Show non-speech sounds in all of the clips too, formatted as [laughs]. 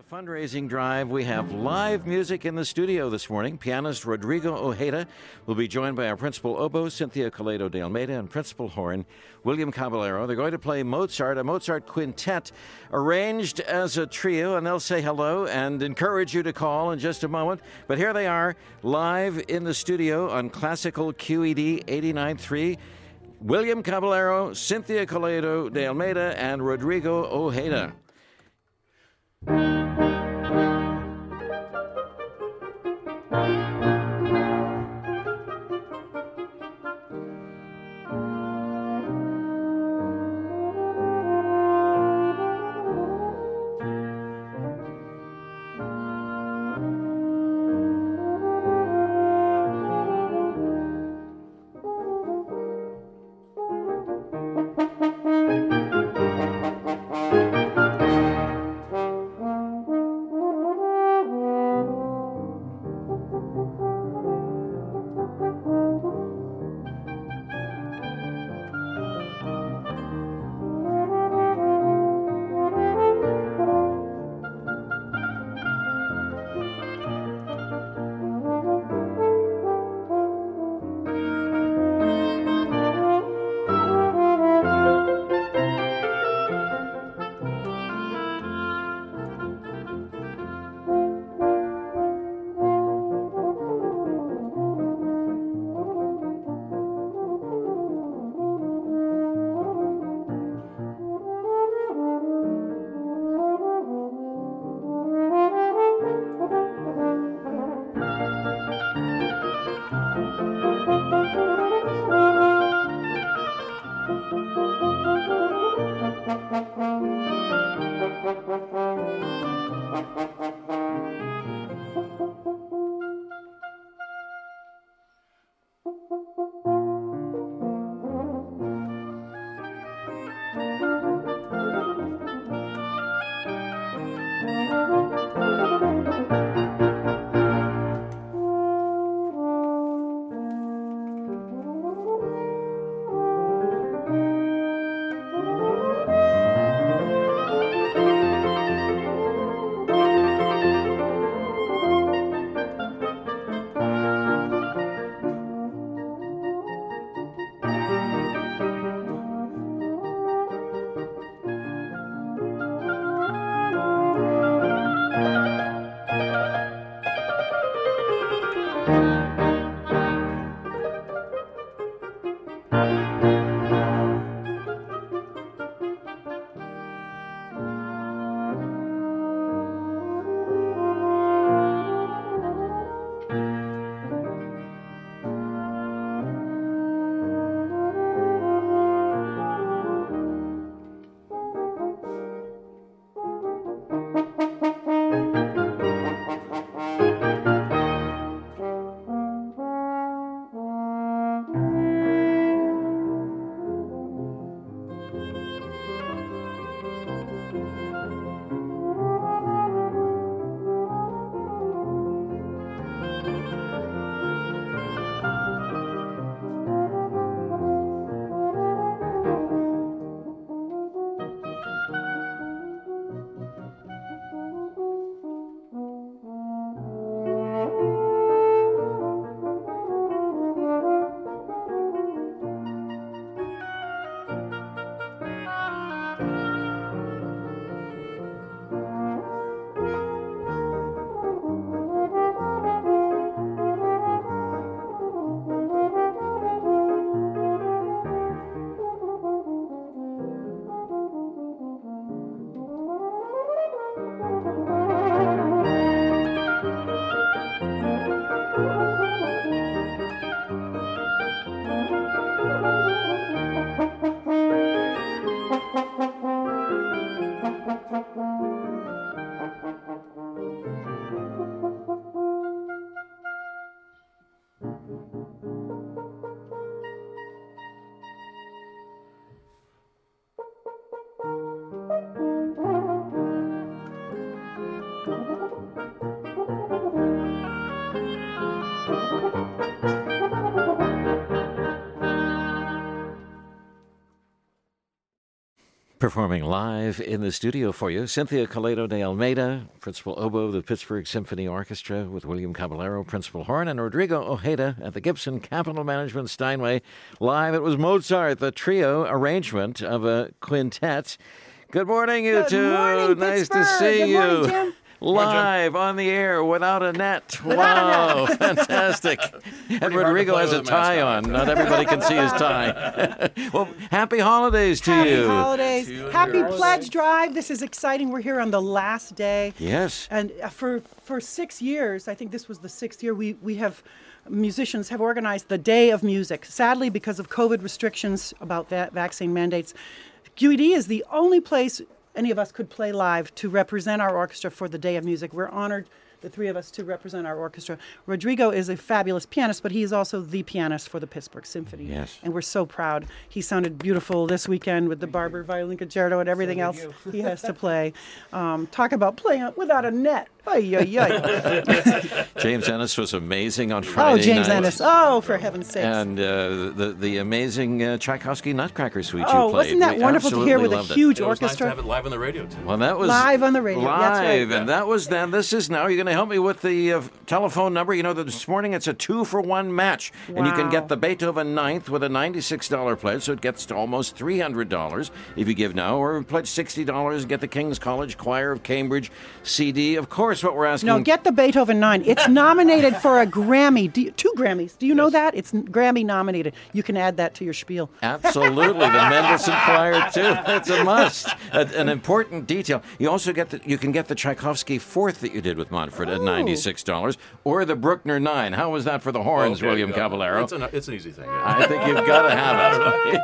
the fundraising drive, we have live music in the studio this morning. Pianist Rodrigo Ojeda will be joined by our principal oboe, Cynthia Koledo de Almeida, and principal horn, William Caballero. They're going to play Mozart, a Mozart quintet arranged as a trio, and they'll say hello and encourage you to call in just a moment. But here they are, live in the studio on Classical QED 89.3. William Caballero, Cynthia Koledo de Almeida, and Rodrigo Ojeda. Música Performing live in the studio for you, Cynthia Koledo de Almeida, principal oboe of the Pittsburgh Symphony Orchestra, with William Caballero, principal horn, and Rodrigo Ojeda at the Gibson Capital Management Steinway. Live, it was Mozart, the trio arrangement of a quintet. Good morning, you Good two. morning, nice to Pittsburgh. see Good you. morning, Jim. Live on the air without a net. Without a wow, fantastic. [laughs] and hard Rodrigo has a tie on. Not everybody can see his tie. [laughs] well, happy holidays to you. Happy you. holidays. To you. Happy Holidays. pledge drive. This is exciting. We're here on the last day. Yes. And uh, for for six years, I think this was the sixth year, we, we have musicians have organized the Day of Music. Sadly, because of COVID restrictions about that vaccine mandates, QED is the only place any of us could play live to represent our orchestra for the Day of Music. We're honored, the three of us, to represent our orchestra. Rodrigo is a fabulous pianist, but he is also the pianist for the Pittsburgh Symphony. Yes. And we're so proud. He sounded beautiful this weekend with the Barber Violin Concerto and everything else he has to play. Um, talk about playing without a net. Ay, ay, ay. James Ennis was amazing on Friday oh, James night. Ennis. Oh, for heaven's sake. And uh, the the amazing uh, Tchaikovsky Nutcracker Suite oh, you played. wasn't that We wonderful to hear with a loved it. huge It was nice to have it live on the radio too. Well, that was Live on the radio, that's right. Live, and that was then. This is now. You're going to help me with the uh, telephone number. You know that this morning it's a two for one match, and you can get the Beethoven Ninth with a ninety-six dollar pledge, so it gets to almost three hundred dollars if you give now, or pledge sixty dollars and get the King's College Choir of Cambridge CD. Of course, what we're asking. No, get the Beethoven 9. It's [laughs] nominated for a Grammy. Do you- two Grammys. Do you know that? It's Grammy nominated. You can add that to your spiel. Absolutely, the [laughs] Mendelssohn Choir too. It's a must. A- an important detail. You also get the you can get the Tchaikovsky Fourth that you did with Manfred at Oh. ninety six dollars, or the Bruckner Nine. How was that for the horns, Okay, William Caballero? It's an, it's an easy thing. yeah. I think you've got to have it.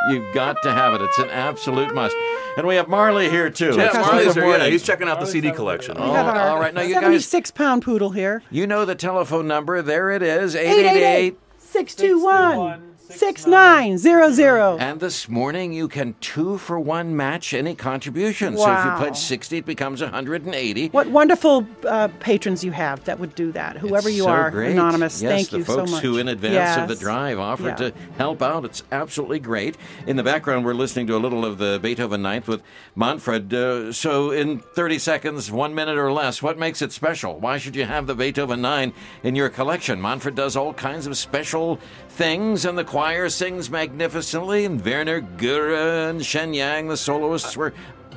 [laughs] you've got to have it. It's an absolute must. And we have Marley here too. Yeah, Marley's Good here. Yeah, morning. he's checking out the CD collection. We have Oh, our all right. Now, you guys- 76 pound poodle here. You know the telephone number. There it is. 888 888. 621 6900. And this morning you can two for one match any contribution. So if you Wow. pledge 60, it becomes 180. What wonderful uh, patrons you have that would do that. Whoever It's you so are, great. anonymous. Yes, Thank the you folks so much. who, in advance of the drive, offered Yeah. to help out. It's absolutely great. In the background, we're listening to a little of the Beethoven Ninth with Manfred. Uh, so, in 30 seconds, one minute or less, what makes it special? Why should you have the Beethoven Nine in your collection? Manfred does all kinds of special things, and the choir sings magnificently. And Werner Gura and Shen Yang, the soloists, were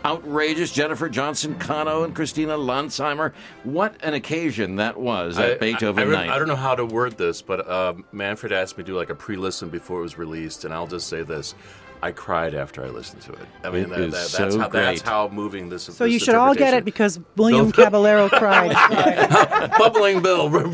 outrageous. Jennifer Johnson Cano and Christina Landshamer. What an occasion that was at Beethoven I, I, Night. I don't know how to word this, but uh, Manfred asked me to do like a pre-listen before it was released, and I'll just say this: I cried after I listened to it. I mean, It that, is that, so that's how that's how moving this. Is. So you should all get it because William Caballero cried. [laughs] bubbling Bill. [laughs]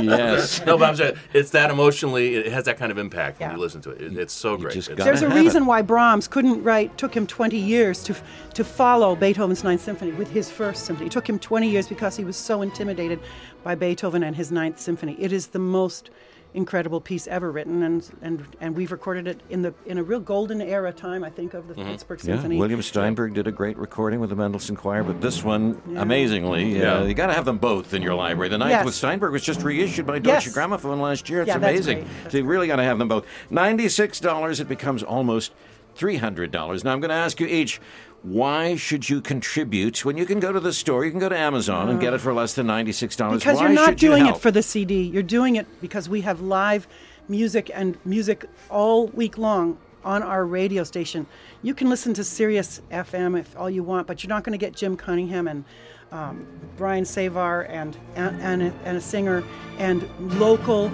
Yes. no, but I'm saying it's that emotionally. It has that kind of impact Yeah. when you listen to it. it it's so great. It's- There's a have it. reason why Brahms couldn't write, took him 20 years to, to follow Beethoven's Ninth Symphony with his first symphony. It took him 20 years because he was so intimidated by Beethoven and his Ninth Symphony. It is the most incredible piece ever written, and, and, and we've recorded it in, the, in a real golden era time, I think, of the Pittsburgh Mm-hmm. Yeah, Symphony. William Steinberg did a great recording with the Mendelssohn Choir, but this one, amazingly, uh, Yeah. you got to have them both in your library. The ninth Yes. with Steinberg was just reissued by Deutsche Yes. Grammophon last year. It's Yeah, that's amazing. great. That's so you really got to have them both. Ninety-six dollars. It becomes almost three hundred dollars. Now I'm going to ask you each. Why should you contribute when you can go to the store? You can go to Amazon and get it for less than ninety-six dollars. Because Why you're not should you doing it for the CD. You're doing it because we have live music and music all week long on our radio station. You can listen to Sirius FM if all you want, but you're not going to get Jim Cunningham and um, Brian Sejvar and, and, and, and a singer and local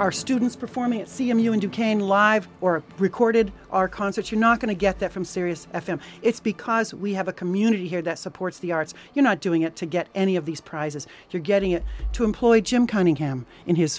our students performing at CMU in Duquesne live or recorded our concerts. You're not going to get that from Sirius FM. It's because we have a community here that supports the arts. You're not doing it to get any of these prizes. You're getting it to employ Jim Cunningham in his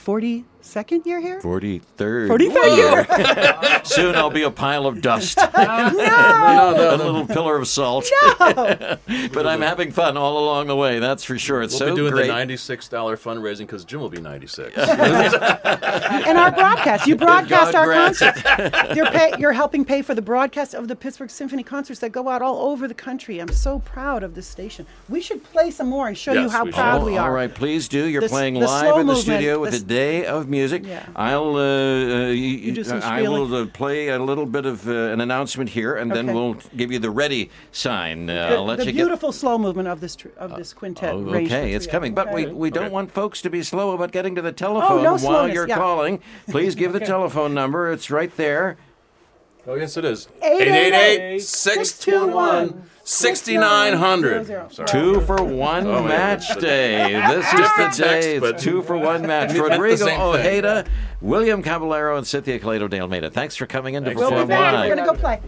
42nd year here. Forty-third. 43rd year. [laughs] Soon I'll be a pile of dust. [laughs] Oh, [laughs] no, no, no. a little pillar of salt. No. but I'm having fun all along the way. That's for sure. It's We'll so be doing great. the ninety-six dollar fundraising because Jim will be ninety-six. and our broadcast. You broadcast God our grants concerts. You're, pay, you're helping pay for the broadcast of the Pittsburgh Symphony concerts that go out all over the country. I'm so proud of this station. We should play some more and show you how we should. proud Oh, we are. all right, please do. You're The playing the live in the movement, studio with s- the Day of music. Yeah. I'll. Uh, uh, you, I will uh, play a little bit of uh, an announcement here, and then we'll give you the ready sign. Uh, The, I'll let the you beautiful slow movement of this tr- of this quintet. get. Oh, okay, it's coming, but we, Okay. we don't Okay. want folks to be slow about getting to the telephone no while slowness, you're yeah. calling. [laughs] Please give the telephone number. It's right there. Oh, yes, it is. 888 621 6900. Sorry. Two for one Oh, yeah. match day. This is the Different day. text, It's but- two for one match. [laughs] Rodrigo. Ojeda, William Caballero, and Cynthia Koledo de Almeida. Thanks for coming in to Thanks. We'll perform live. We're gonna go play.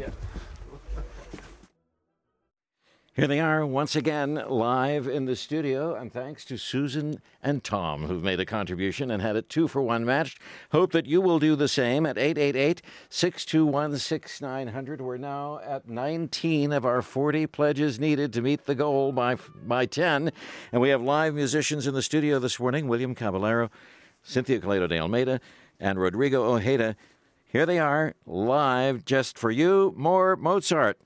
Here they are once again live in the studio, and thanks to Susan and Tom who've made a contribution and had it two for one matched. Hope that you will do the same at 888 621 6900. We're now at 19 of our 40 pledges needed to meet the goal by, by 10. And we have live musicians in the studio this morning William Caballero, Cynthia Koledo de Almeida, and Rodrigo Ojeda. Here they are live just for you. More Mozart.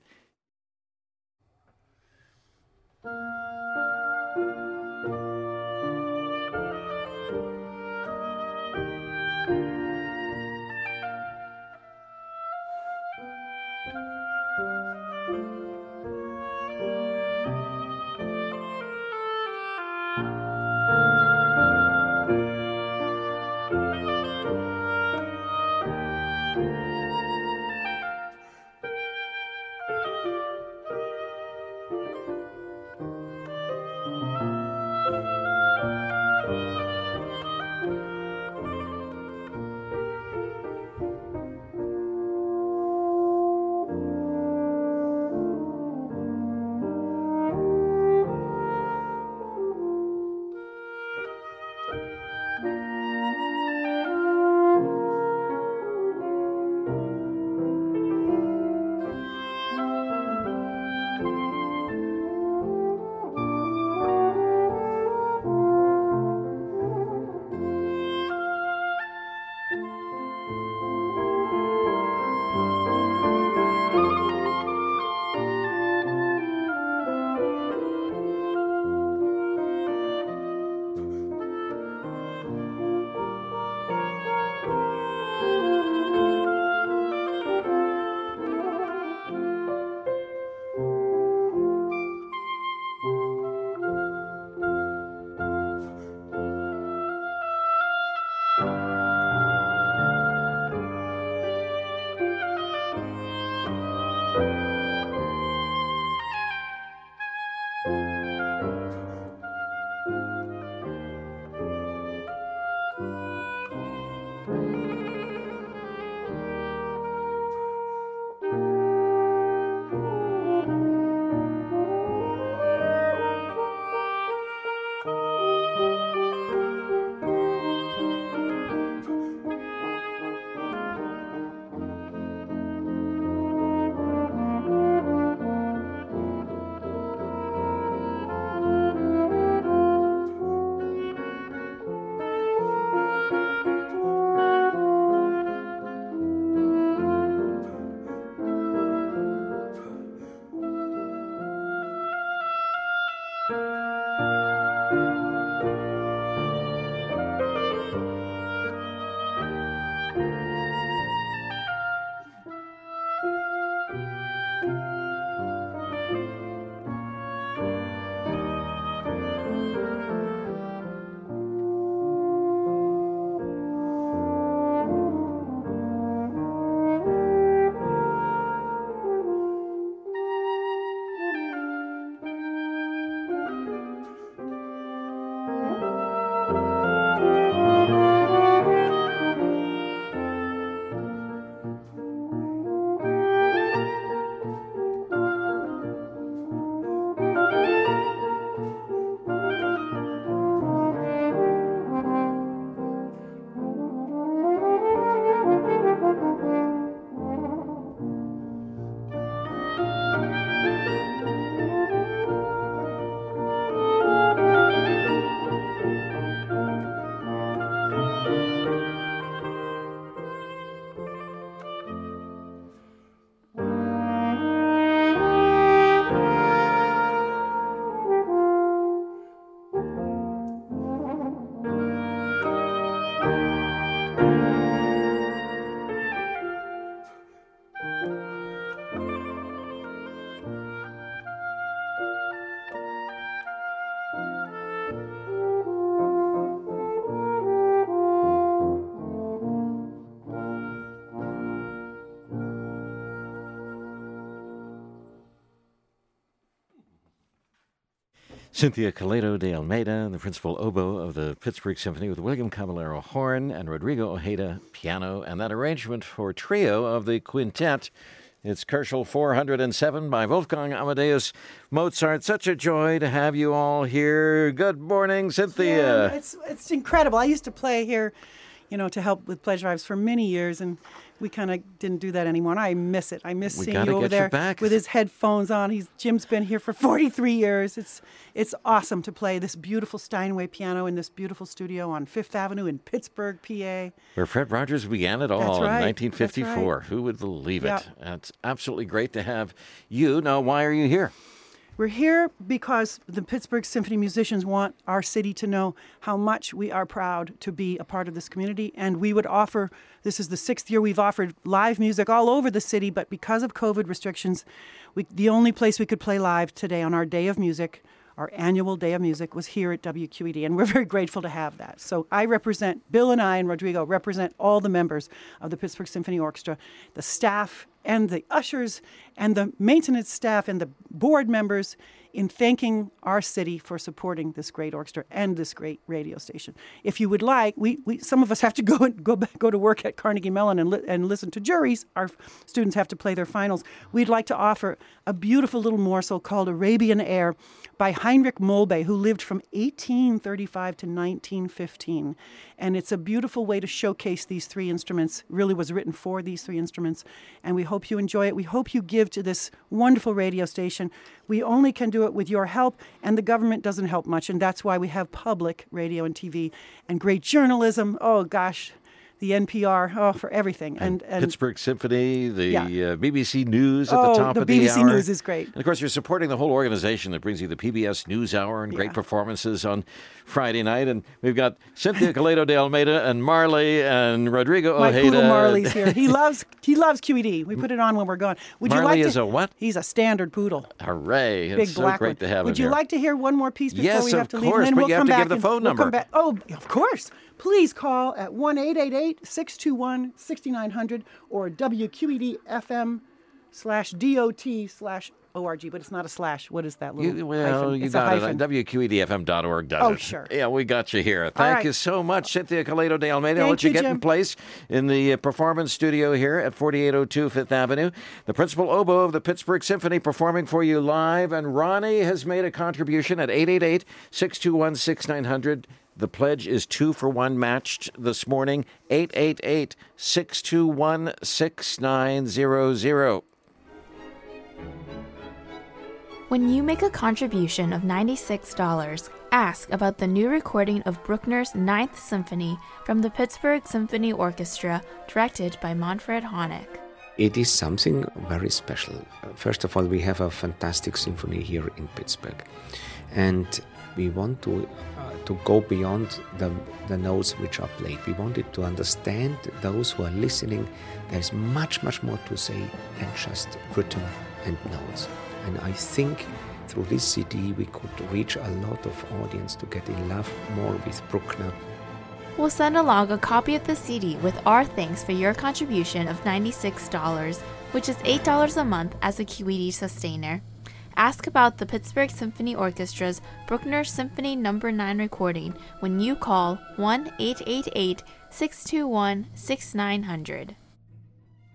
Cynthia Koledo de Almeida, the principal oboe of the Pittsburgh Symphony, with William Caballero horn and Rodrigo Ojeda piano, and that arrangement for trio of the quintet. It's Köchel 407 by Wolfgang Amadeus Mozart. Such a joy to have you all here. Good morning, Cynthia. Yeah, it's it's incredible. I used to play here, you know, to help with pleasure drives for many years, and we kind of didn't do that anymore. And I miss it. I miss We seeing you over you there back. with his headphones on. He's Jim's been here for [laughs] 43 years. It's it's awesome to play this beautiful Steinway piano in this beautiful studio on Fifth Avenue in Pittsburgh, PA. Where Fred Rogers began it all in right. 1954. Who would believe it? Yep. It's absolutely great to have you. Now, why are you here? We're here because the Pittsburgh Symphony musicians want our city to know how much we are proud to be a part of this community. And we would offer this is the sixth year we've offered live music all over the city, but because of COVID restrictions, we, the only place we could play live today on our day of music, our annual day of music, was here at WQED. And we're [laughs] very grateful to have that. So I represent, Bill and I and Rodrigo represent all the members of the Pittsburgh Symphony Orchestra, the staff and the ushers and the maintenance staff and the board members in thanking our city for supporting this great orchestra and this great radio station. If you would like, we, we some of us have to [laughs] go and go back, go to work at Carnegie Mellon and, li- and listen to juries. Our students have to play their finals. We'd like to offer a beautiful little morsel called Arabian Air by Heinrich Molbe, who lived from 1835 to 1915. And it's a beautiful way to showcase these three instruments. Really was written for these three instruments. And we hope you enjoy it. We hope you give to this wonderful radio station. We only can do it with your help, and the government doesn't help much. And that's why we have public radio and TV and great journalism. Oh, gosh. The NPR, oh, for everything. And, and Pittsburgh Symphony, the Yeah. uh, BBC News at Oh, the top of the of the BBC. News is great. And of course, you're supporting the whole organization that brings you the PBS News Hour and great performances on Friday night. And we've got Cynthia Koledo de Almeida and Marley and Rodrigo my Ojeda. poodle Marley's here. He [laughs] loves he loves QED. We put it on when we're gone. Would you Marley like is to, a what? He's a standard poodle. Hooray! big It's so great one. to have Would you here. like to hear one more piece before Yes, we of have to leave? course, and then but we'll you have come to give the phone we'll come number. back- Oh, of course. Please call at 1 888 621 6900 or WQED-FM slash DOT slash ORG. But it's not a slash. What is that little You, well, hyphen? you it's a got it. hyphen. WQEDFM.org does Oh, it. sure. Yeah, we got you here. Thank you so much, Cynthia Koledo de Almeida. I'll Thank let you, you, get in place in the uh, performance studio here at 4802 Fifth Avenue. The principal oboe of the Pittsburgh Symphony performing for you live, and Ronnie has made a contribution at 888 621 6900. The pledge is two for one matched this morning. 888 621 6900. When you make a contribution of $96, ask about the new recording of Bruckner's Ninth Symphony from the Pittsburgh Symphony Orchestra, directed by Manfred Honeck. It is something very special. First of all, we have a fantastic symphony here in Pittsburgh, and we want to to go beyond the the notes which are played. We wanted to understand those who are listening. There's much much more to say than just rhythm and notes. And I think through this CD we could reach a lot of audience to get in love more with Bruckner We'll send along a copy of the CD with our thanks for your contribution of $96, which is $8 a month as a QED sustainer. Ask about the Pittsburgh Symphony Orchestra's Bruckner Symphony No. 9 recording when you call 1 888 621 6900.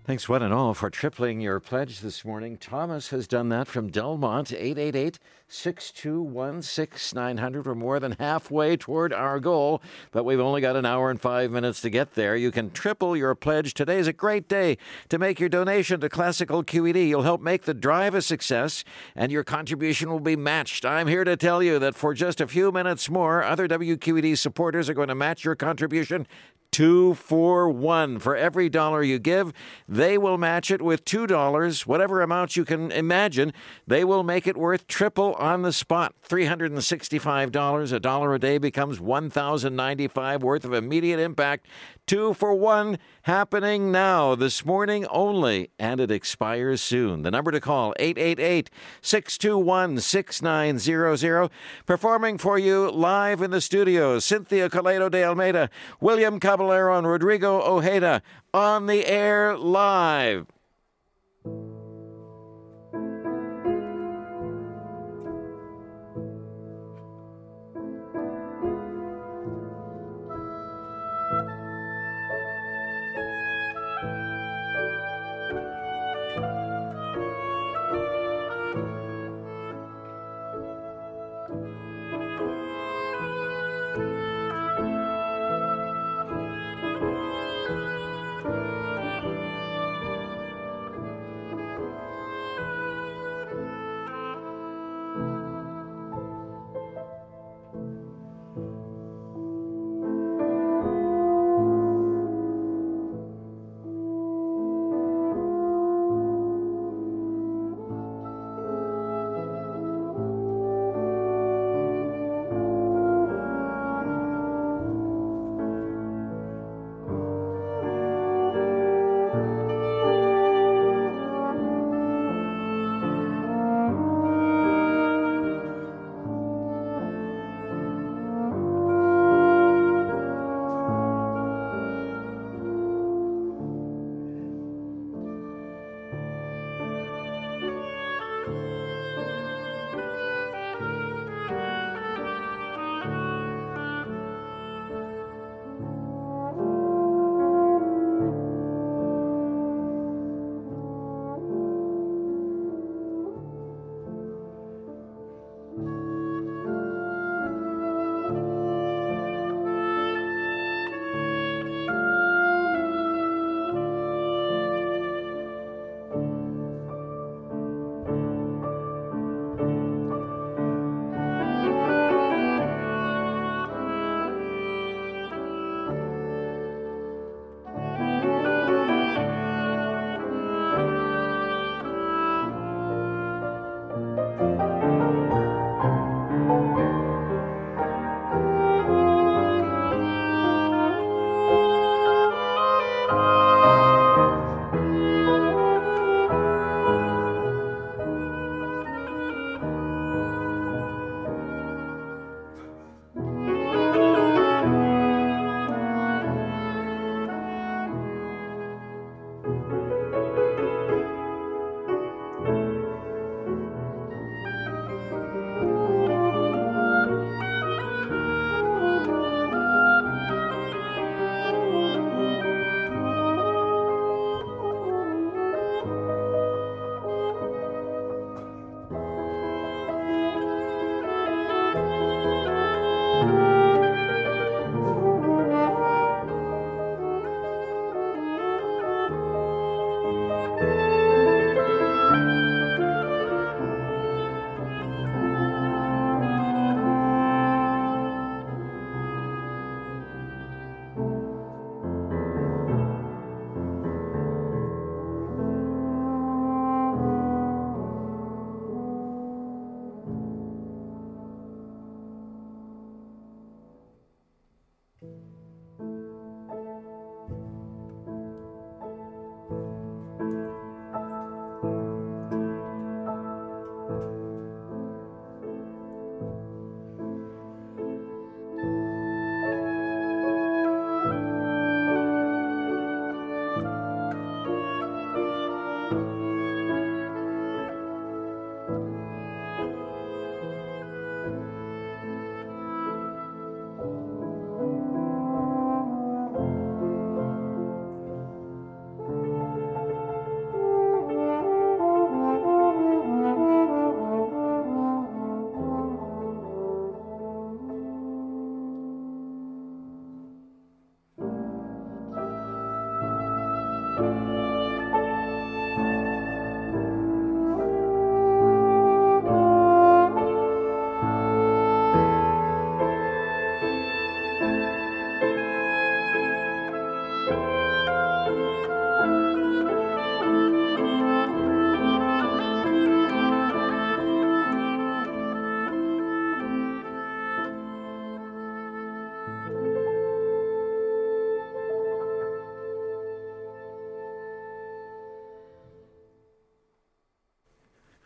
Thanks, one and all, for tripling your pledge this morning. Thomas has done that from Delmont, 888 621 6900. We're more than halfway toward our goal, but we've only got an hour and five minutes to get there. You can triple your pledge. Today's a great day to make your donation to Classical QED. You'll help make the drive a success, and your contribution will be matched. I'm here to tell you that for just a few minutes more, other WQED supporters are going to match your contribution two for one. For every dollar you give, they will match it with two dollars. Whatever amount you can imagine, they will make it worth triple on the spot. Three hundred and sixty-five dollars. A dollar a day becomes one thousand ninety-five worth of immediate impact. Two for one happening now, this morning only, and it expires soon. The number to call 888 621 6900. Performing for you live in the studio, Cynthia Koledo de Almeida, William Caballero, and Rodrigo Ojeda on the air live.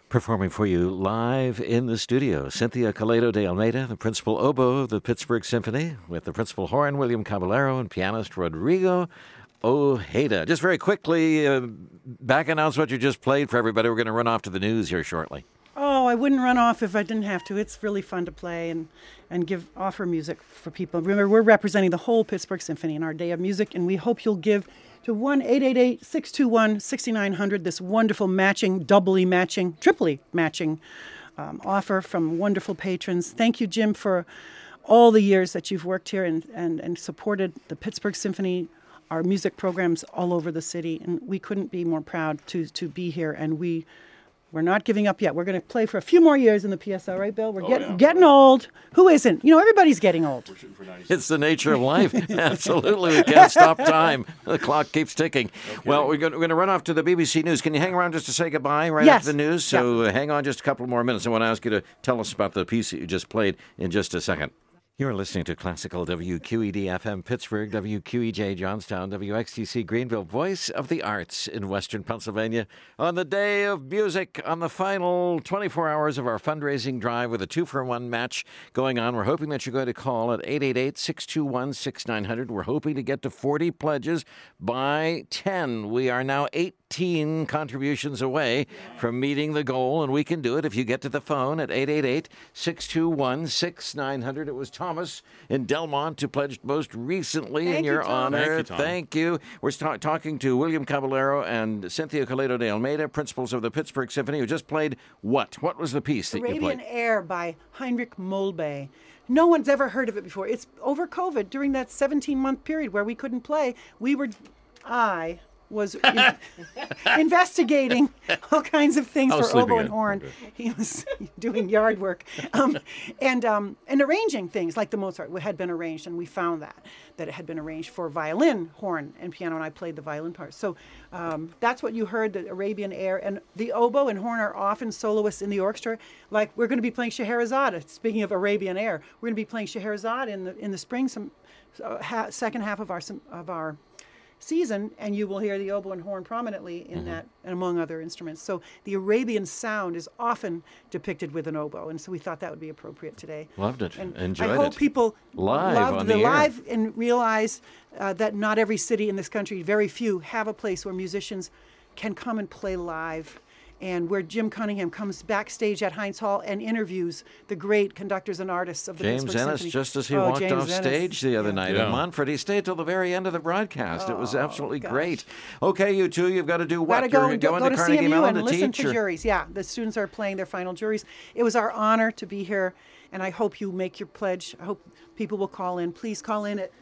Performing for you live in the studio, Cynthia Koledo de Almeida, the principal oboe of the Pittsburgh Symphony, with the principal horn, William Caballero, and pianist Rodrigo Ojeda. Just very quickly, uh, back announce what you just played for everybody. We're going to run off to the news here shortly. Oh, I wouldn't run off if I didn't have to. It's really fun to play and, and give offer music for people. Remember, we're representing the whole Pittsburgh Symphony in our day of music, and we hope you'll give to 1 888 621 6900 this wonderful matching, doubly matching, triply matching um, offer from wonderful patrons. Thank you, Jim, for all the years that you've worked here and, and, and supported the Pittsburgh Symphony, our music programs all over the city. And we couldn't be more proud to, to be here. And we we're not giving up yet. We're going to play for a few more years in the PSL, right, Bill? We're Oh, getting yeah. getting old. Who isn't? You know, everybody's getting old. It's the nature of life. [laughs] [laughs] Absolutely. We can't stop time. The clock keeps ticking. Well, we're going, we're going to run off to the BBC News. Can you hang around just to say goodbye right Yes. after the news? So uh, hang on just a couple more minutes. I want to ask you to tell us about the piece that you just played in just a second. You're listening to Classical WQED FM Pittsburgh, WQEJ Johnstown, WXTC Greenville, voice of the arts in Western Pennsylvania. On the day of music, on the final 24 hours of our fundraising drive with a two for one match going on, we're hoping that you're going to call at 888 621 6900. We're hoping to get to 40 pledges by 10. We are now 18 contributions away from meeting the goal, and we can do it if you get to the phone at 888 621 6900. It was Thomas in Delmont who pledged most recently in Thank you, your Thomas. honor. Thank you, Tom. Thank you. We're sta- talking to William Caballero and Cynthia Koledo de Almeida, principals of the Pittsburgh Symphony, who just played what? What was the piece that you played? Arabian? Air by Heinrich Molbe. No one's ever heard of it before. It's over COVID during that 17 month period where we couldn't play. We were, I was in- [laughs] investigating all kinds of things for oboe and in. horn. He was [laughs] doing yard work um, and um, and arranging things like the Mozart had been arranged, and we found that that it had been arranged for violin, horn, and piano, and I played the violin part. So um, that's what you heard. The Arabian air and the oboe and horn are often soloists in the orchestra. Like we're going to be playing Scheherazade. Speaking of Arabian air, we're going to be playing Scheherazade in the in the spring, some uh, ha- second half of our sem- of our season, and you will hear the oboe and horn prominently in that, and among other instruments. So the Arabian sound is often depicted with an oboe, and so we thought that would be appropriate today. Loved it. And Enjoyed I hope it. people Live loved on the, the live and realize uh, that not every city in this country, very few, have a place where musicians can come and play live. And where Jim Cunningham comes backstage at Heinz Hall and interviews the great conductors and artists of the James Pittsburgh Ennis, Symphony. just as he Oh, walked James off Ennis. stage the other Yeah. night Yeah. in Montfort, he stayed till the very end of the broadcast. it was oh, absolutely gosh. great. Okay, you two, you've got to do what? Gotta go, You're go, going go to to Carnegie CMU Mellon and to listen teach? to or- juries. Yeah, the students are playing their final juries. It was our honor to be here, and I hope you make your pledge. I hope people will call in. Please call in at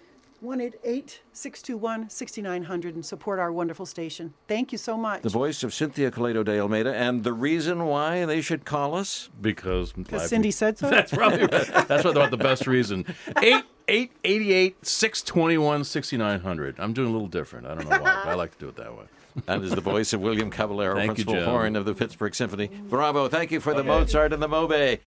188 621 6900 and support our wonderful station. Thank you so much. The voice of Cynthia Koledo de Almeida, and the reason why they should call us? Because Because Cindy said so. [laughs] That's probably that's what about the best reason. Eight eight eighty eight six twenty one sixty nine hundred. I'm doing a little different. I don't know why, but I like to do it that way. [laughs] That is the voice of William Caballero, Thank principal Jim. horn of the Pittsburgh Symphony. Bravo. Thank you for the Mozart and the Mobe.